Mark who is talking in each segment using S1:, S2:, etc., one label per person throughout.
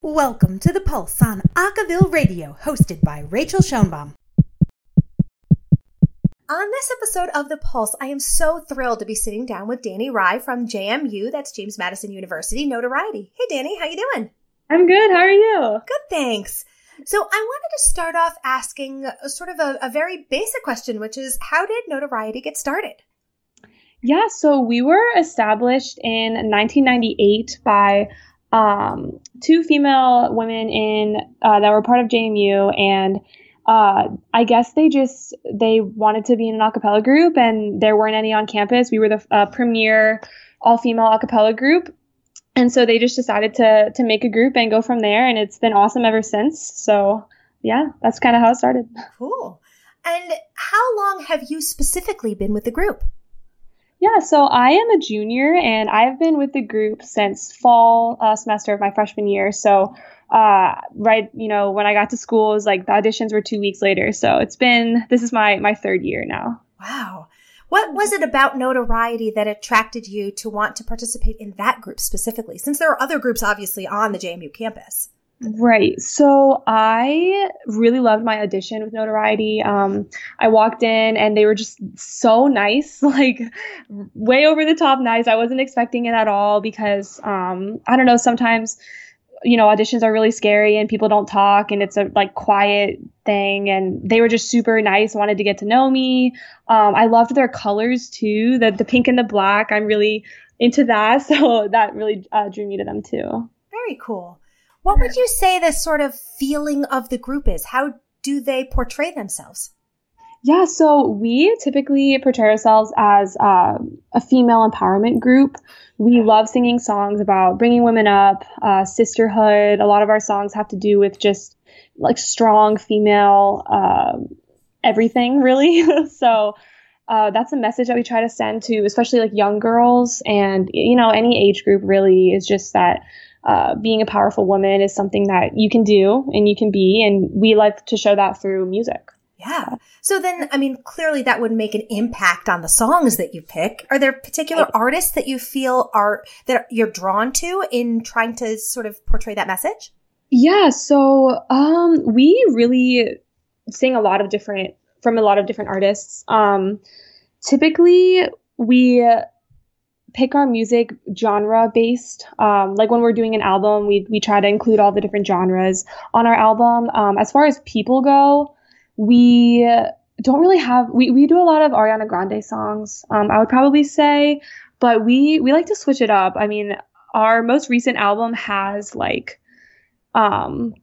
S1: Welcome to The Pulse on Acaville Radio, hosted by Rachel Schoenbaum. On this episode of The Pulse, I am so thrilled to be sitting down with Dani Rye from JMU, that's James Madison University, Note-oriety. Hey Dani, how you doing?
S2: I'm good. How are you?
S1: Good, thanks. So I wanted to start off asking a, sort of a, a very basic question, which is how did Note-oriety get started?
S2: Yeah, so we were established in 1998 by um, two female women in uh, that were part of JMU, and uh, I guess they just they wanted to be in an acapella group, and there weren't any on campus. We were the uh, premier all female acapella group, and so they just decided to to make a group and go from there, and it's been awesome ever since. So yeah, that's kind of how it started.
S1: Cool. And how long have you specifically been with the group?
S2: Yeah, so I am a junior and I've been with the group since fall uh, semester of my freshman year. So, uh, right, you know, when I got to school, it was like the auditions were two weeks later. So it's been, this is my, my third year now.
S1: Wow. What was it about Note-oriety that attracted you to want to participate in that group specifically? Since there are other groups obviously on the JMU campus.
S2: Right. So I really loved my audition with Note-oriety. Um, I walked in and they were just so nice, like way over the top nice. I wasn't expecting it at all because um, I don't know, sometimes you know auditions are really scary and people don't talk and it's a like quiet thing and they were just super nice wanted to get to know me um, i loved their colors too the, the pink and the black i'm really into that so that really uh, drew me to them too
S1: very cool what would you say the sort of feeling of the group is? How do they portray themselves?
S2: Yeah, so we typically portray ourselves as uh, a female empowerment group. We love singing songs about bringing women up, uh, sisterhood. A lot of our songs have to do with just like strong female uh, everything, really. so uh, that's a message that we try to send to, especially like young girls and you know any age group. Really, is just that uh, being a powerful woman is something that you can do and you can be. And we like to show that through music.
S1: Yeah. So then, I mean, clearly that would make an impact on the songs that you pick. Are there particular artists that you feel are, that you're drawn to in trying to sort of portray that message?
S2: Yeah. So, um, we really sing a lot of different, from a lot of different artists. Um, typically we pick our music genre based. Um, like when we're doing an album, we we try to include all the different genres on our album. Um, as far as people go, we don't really have we, we do a lot of Ariana Grande songs. Um, I would probably say, but we we like to switch it up. I mean, our most recent album has like um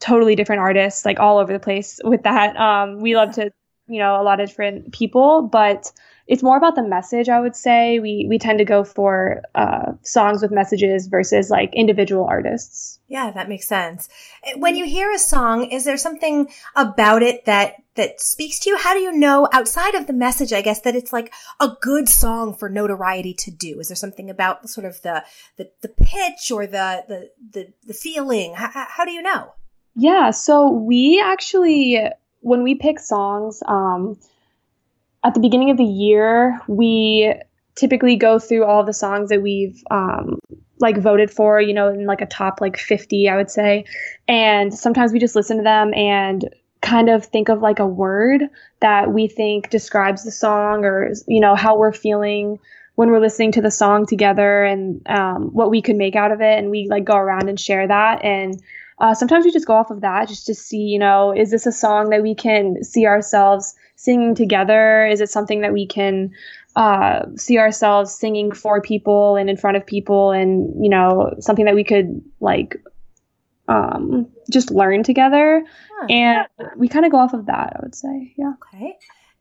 S2: totally different artists like all over the place with that. Um, we love to you know a lot of different people, but it's more about the message i would say. We we tend to go for uh, songs with messages versus like individual artists.
S1: Yeah that makes sense. When you hear a song is there something about it that that speaks to you? How do you know outside of the message i guess that it's like a good song for Note-oriety to do? Is there something about sort of the the, the pitch or the the the, the feeling? How, how do you know?
S2: Yeah so we actually when we pick songs um at the beginning of the year, we typically go through all the songs that we've um, like voted for, you know, in like a top like 50, I would say. And sometimes we just listen to them and kind of think of like a word that we think describes the song or, you know, how we're feeling when we're listening to the song together and um, what we could make out of it. And we like go around and share that. And uh, sometimes we just go off of that just to see, you know, is this a song that we can see ourselves singing together? Is it something that we can uh, see ourselves singing for people and in front of people, and you know, something that we could like um, just learn together? Huh. And we kind of go off of that, I would say. Yeah.
S1: Okay.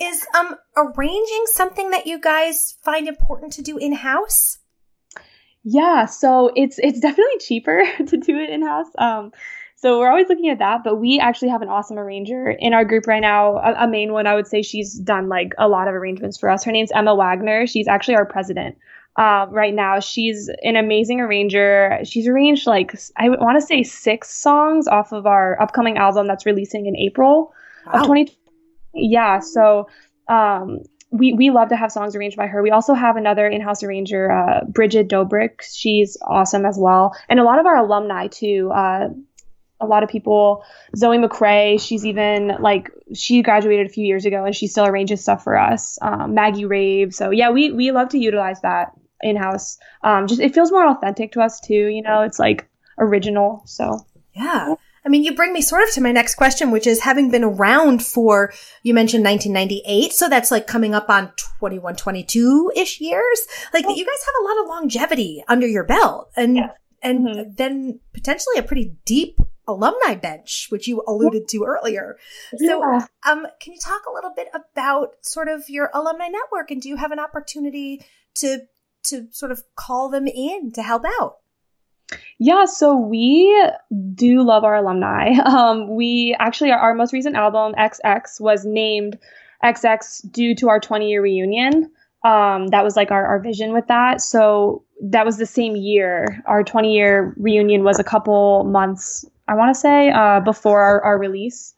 S1: Is um arranging something that you guys find important to do in house?
S2: Yeah, so it's it's definitely cheaper to do it in house. Um, so we're always looking at that, but we actually have an awesome arranger in our group right now. A, a, main one, I would say she's done like a lot of arrangements for us. Her name's Emma Wagner. She's actually our president uh, right now. She's an amazing arranger. She's arranged like, I want to say six songs off of our upcoming album that's releasing in April wow. of 2020. Yeah. So, um, we we love to have songs arranged by her. We also have another in-house arranger, uh, Bridget Dobrik. She's awesome as well, and a lot of our alumni too. Uh, a lot of people, Zoe McCrae, she's even like she graduated a few years ago and she still arranges stuff for us. Um, Maggie Rave, so yeah, we we love to utilize that in-house. Um, just it feels more authentic to us too. You know, it's like original. So
S1: yeah. I mean, you bring me sort of to my next question, which is having been around for, you mentioned 1998. So that's like coming up on 21, 22 ish years. Like you guys have a lot of longevity under your belt and, yeah. and mm-hmm. then potentially a pretty deep alumni bench, which you alluded to earlier. So, yeah. um, can you talk a little bit about sort of your alumni network and do you have an opportunity to, to sort of call them in to help out?
S2: Yeah, so we do love our alumni. Um, we actually, our, our, most recent album, XX, was named XX due to our 20 year reunion. Um, that was like our, our vision with that. So that was the same year. Our 20 year reunion was a couple months, I want to say, uh, before our, our release.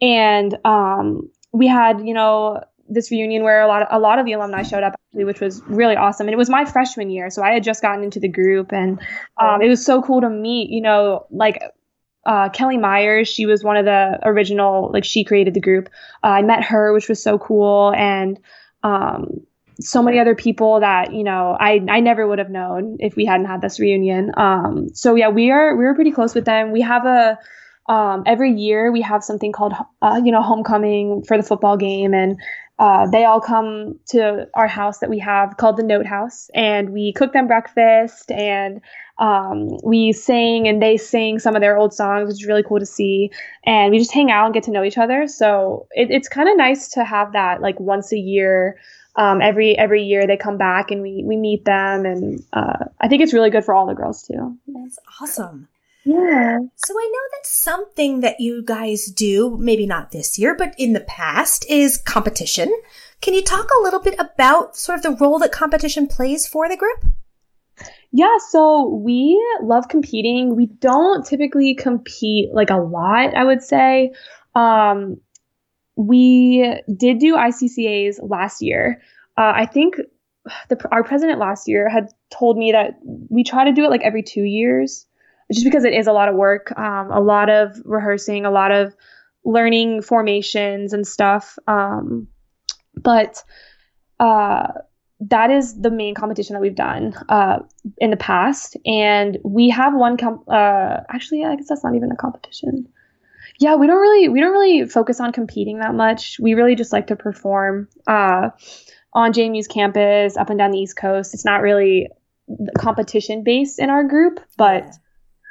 S2: And um, we had, you know, this reunion where a lot of, a lot of the alumni showed up actually, which was really awesome. And it was my freshman year, so I had just gotten into the group, and um, it was so cool to meet. You know, like uh, Kelly Myers, she was one of the original, like she created the group. Uh, I met her, which was so cool, and um, so many other people that you know I I never would have known if we hadn't had this reunion. Um, so yeah, we are we are pretty close with them. We have a um, every year we have something called uh, you know homecoming for the football game and uh, they all come to our house that we have called the Note House, and we cook them breakfast, and um, we sing, and they sing some of their old songs, which is really cool to see. And we just hang out and get to know each other. So it, it's kind of nice to have that like once a year. Um, every every year they come back and we we meet them, and uh, I think it's really good for all the girls too.
S1: That's awesome.
S2: Yeah.
S1: So I know that something that you guys do, maybe not this year, but in the past, is competition. Can you talk a little bit about sort of the role that competition plays for the group?
S2: Yeah, so we love competing. We don't typically compete like a lot, I would say. Um, we did do ICCAs last year. Uh, I think the, our president last year had told me that we try to do it like every two years just because it is a lot of work, um, a lot of rehearsing, a lot of learning formations and stuff. Um, but uh, that is the main competition that we've done uh, in the past, and we have one. Com- uh, actually, I guess that's not even a competition. Yeah, we don't really we don't really focus on competing that much. We really just like to perform uh, on JMU's campus, up and down the East Coast. It's not really competition based in our group, but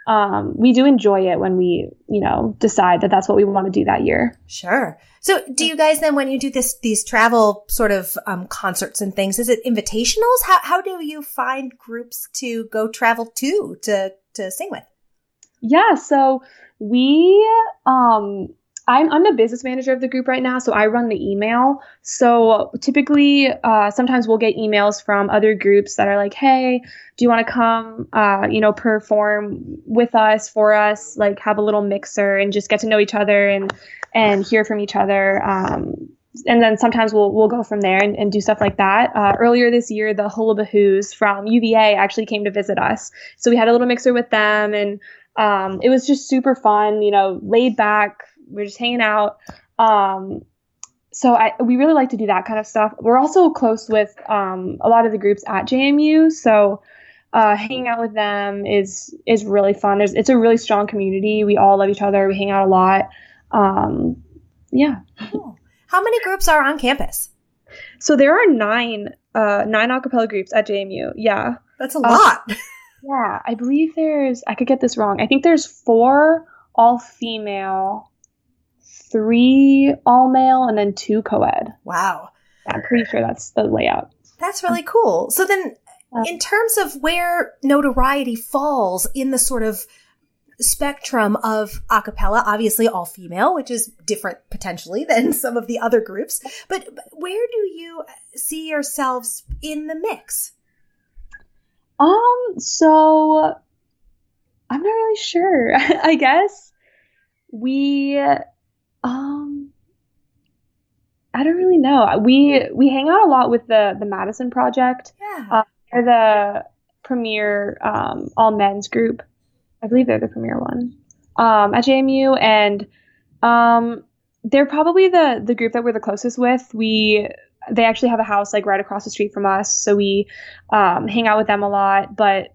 S2: um, we do enjoy it when we, you know, decide that that's what we want to do that year.
S1: Sure. So, do you guys then, when you do this, these travel sort of um, concerts and things, is it invitationals? How how do you find groups to go travel to to to sing with?
S2: Yeah. So we um I'm, I'm the business manager of the group right now, so I run the email. So typically, uh, sometimes we'll get emails from other groups that are like, "Hey, do you want to come, uh, you know, perform with us for us? Like, have a little mixer and just get to know each other and and hear from each other." Um, and then sometimes we'll we'll go from there and, and do stuff like that. Uh, earlier this year, the Hullabahoos from UVA actually came to visit us, so we had a little mixer with them, and um, it was just super fun. You know, laid back we're just hanging out. Um, so I, we really like to do that kind of stuff. We're also close with um, a lot of the groups at JMU, so uh, hanging out with them is is really fun. There's it's a really strong community. We all love each other. We hang out a lot. Um, yeah.
S1: Cool. How many groups are on campus?
S2: So there are nine uh, nine acapella groups at JMU. Yeah,
S1: that's a lot. Uh,
S2: yeah, I believe there's. I could get this wrong. I think there's four all female three all male and then two co-ed.
S1: Wow.
S2: I'm pretty sure that's the layout.
S1: That's really cool. So then in terms of where Note-oriety falls in the sort of spectrum of acapella, obviously all female, which is different potentially than some of the other groups, but where do you see yourselves in the mix?
S2: Um, so I'm not really sure. I guess we I don't really know. We we hang out a lot with the the Madison Project.
S1: Yeah.
S2: Uh, they're the premier um, all men's group. I believe they're the premier one um, at JMU, and um, they're probably the the group that we're the closest with. We they actually have a house like right across the street from us, so we um, hang out with them a lot. But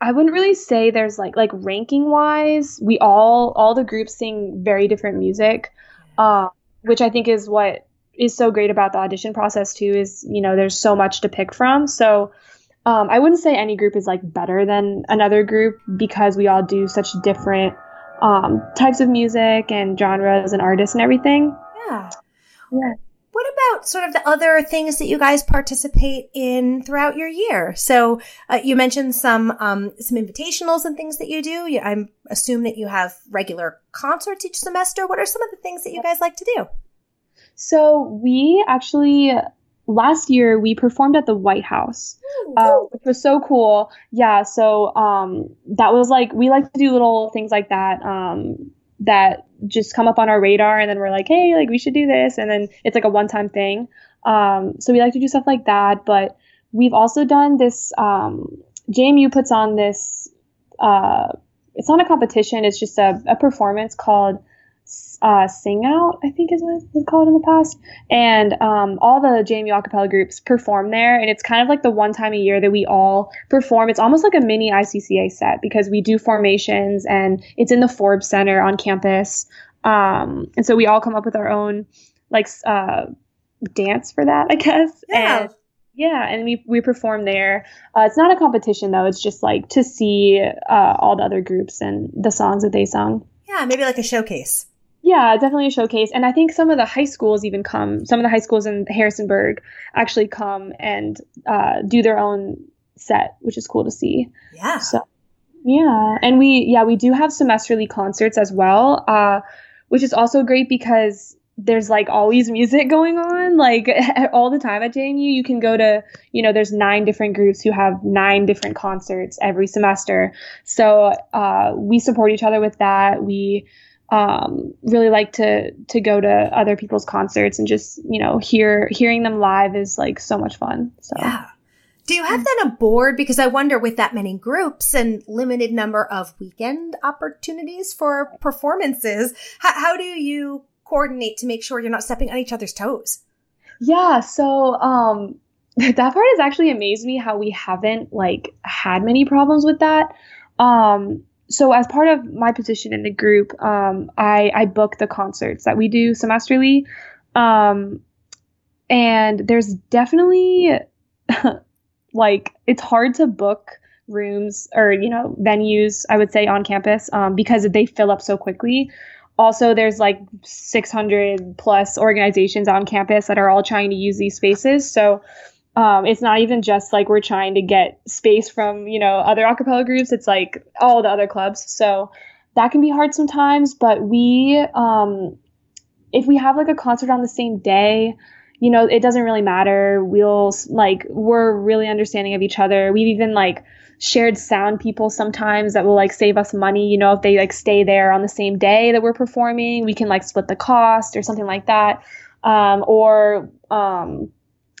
S2: I wouldn't really say there's like like ranking wise, we all all the groups sing very different music, uh, which I think is what is so great about the audition process too. Is you know there's so much to pick from, so. Um, I wouldn't say any group is like better than another group because we all do such different um, types of music and genres and artists and everything.
S1: Yeah.
S2: Yeah.
S1: What about sort of the other things that you guys participate in throughout your year? So uh, you mentioned some um, some invitationals and things that you do. You, I assume that you have regular concerts each semester. What are some of the things that you guys like to do?
S2: So we actually last year we performed at the White House, uh, which was so cool. Yeah, so um, that was like we like to do little things like that um, that just come up on our radar, and then we're like, hey, like we should do this, and then it's like a one-time thing. Um, so we like to do stuff like that, but we've also done this. Um, JMU puts on this. Uh, it's not a competition; it's just a, a performance called uh, Sing Out, I think is what it's called in the past. And um, all the JMU acapella groups perform there. And it's kind of like the one time a year that we all perform. It's almost like a mini ICCA set because we do formations and it's in the Forbes Center on campus. Um, and so we all come up with our own like uh, dance for that, I guess.
S1: Yeah.
S2: And, yeah, and we we perform there. Uh, it's not a competition though; it's just like to see uh, all the other groups and the songs that they sung.
S1: Yeah, maybe like a showcase.
S2: Yeah, definitely a showcase. And I think some of the high schools even come, some of the high schools in Harrisonburg actually come and uh, do their own set, which is cool to see.
S1: Yeah.
S2: So, yeah. And we, yeah, we do have semesterly concerts as well, uh, which is also great because there's like always music going on like all the time at JMU you can go to you know there's nine different groups who have nine different concerts every semester so uh, we support each other with that we um, really like to to go to other people's concerts and just you know hear hearing them live is like so much fun. So
S1: yeah. Do you have then a board? Because I wonder with that many groups and limited number of weekend opportunities for performances, how, how do you coordinate to make sure you're not stepping on each other's toes?
S2: Yeah, so um that part has actually amazed me how we haven't like had many problems with that. Um so as part of my position in the group, um, I, I book the concerts that we do semesterly. Um, and there's definitely like it's hard to book rooms or you know venues i would say on campus um, because they fill up so quickly also there's like 600 plus organizations on campus that are all trying to use these spaces so um, it's not even just like we're trying to get space from you know other acapella groups. It's like all the other clubs. So that can be hard sometimes but we um, if we have like a concert on the same day you know it doesn't really matter. We'll like we're really understanding of each other. We've even like shared sound people sometimes that will like save us money you know if they like stay there on the same day that we're performing. We can like split the cost or something like that. Um, or um,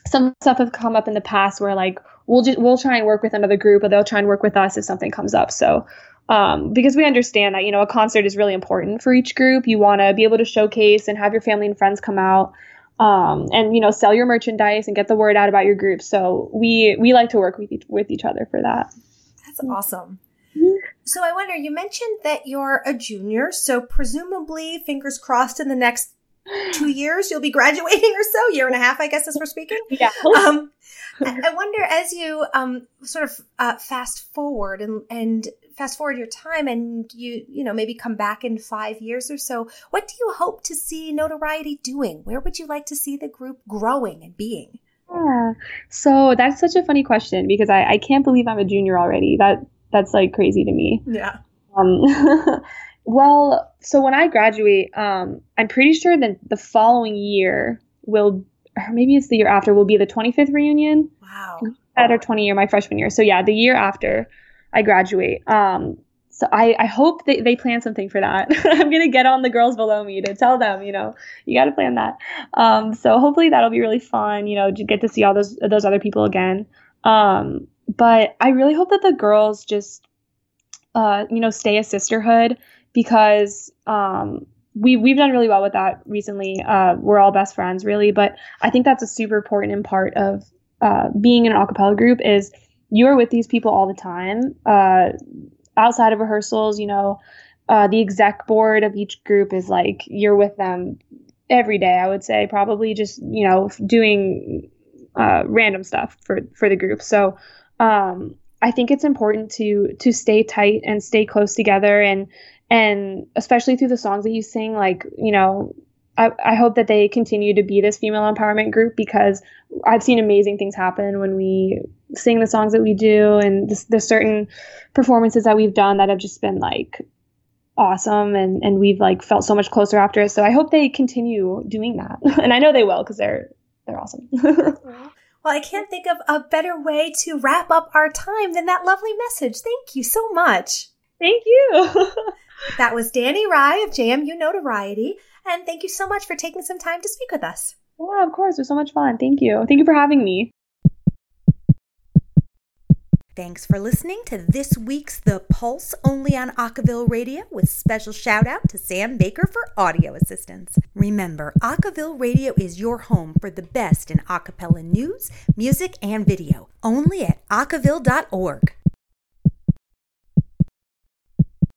S2: some stuff have come up in the past where like we'll just we'll try and work with another group, or they'll try and work with us if something comes up. So um, because we understand that you know a concert is really important for each group, you want to be able to showcase and have your family and friends come out. Um, and you know sell your merchandise and get the word out about your group. So we we like to work with each, with each other for that.
S1: That's awesome. So I wonder, you mentioned that you're a junior, so presumably, fingers crossed, in the next two years you'll be graduating or so, year and a half, I guess, as we're speaking.
S2: Yeah.
S1: Um, I wonder as you um, sort of uh, fast forward and and fast forward your time, and you you know maybe come back in five years or so. What do you hope to see Note-oriety doing? Where would you like to see the group growing and being?
S2: Yeah. So that's such a funny question because I, I can't believe I'm a junior already. That that's like crazy to me.
S1: Yeah.
S2: Um, well, so when I graduate, um, I'm pretty sure that the following year will, or maybe it's the year after, will be the 25th reunion.
S1: Wow.
S2: At our 20 year, my freshman year. So yeah, the year after I graduate. Um, so I, I hope they, they plan something for that. I'm gonna get on the girls below me to tell them, you know, you got to plan that. Um, so hopefully that'll be really fun, you know, to get to see all those those other people again. Um, but I really hope that the girls just, uh, you know, stay a sisterhood because um, we we've done really well with that recently. Uh, we're all best friends, really, but I think that's a super important part of uh, being in an acapella group is you are with these people all the time. Uh, outside of rehearsals, you know, uh, the exec board of each group is like you're with them every day. I would say probably just you know doing uh, random stuff for for the group. So um, I think it's important to to stay tight and stay close together and and especially through the songs that you sing like you know I, I hope that they continue to be this female empowerment group because I've seen amazing things happen when we sing the songs that we do and there's certain performances that we've done that have just been like awesome and, and we've like felt so much closer after it. So I hope they continue doing that. and I know they will because they're they're awesome.
S1: well, I can't think of a better way to wrap up our time than that lovely message. Thank you so much.
S2: Thank you.
S1: that was Dani Rye of JMU Note-oriety. And thank you so much for taking some time to speak with us.
S2: Yeah, of course. It was so much fun. Thank you. Thank you for having me.
S1: Thanks for listening to this week's The Pulse only on Acaville Radio with special shout out to Sam Baker for audio assistance. Remember, Acaville Radio is your home for the best in acapella news, music, and video, only at acaville.org.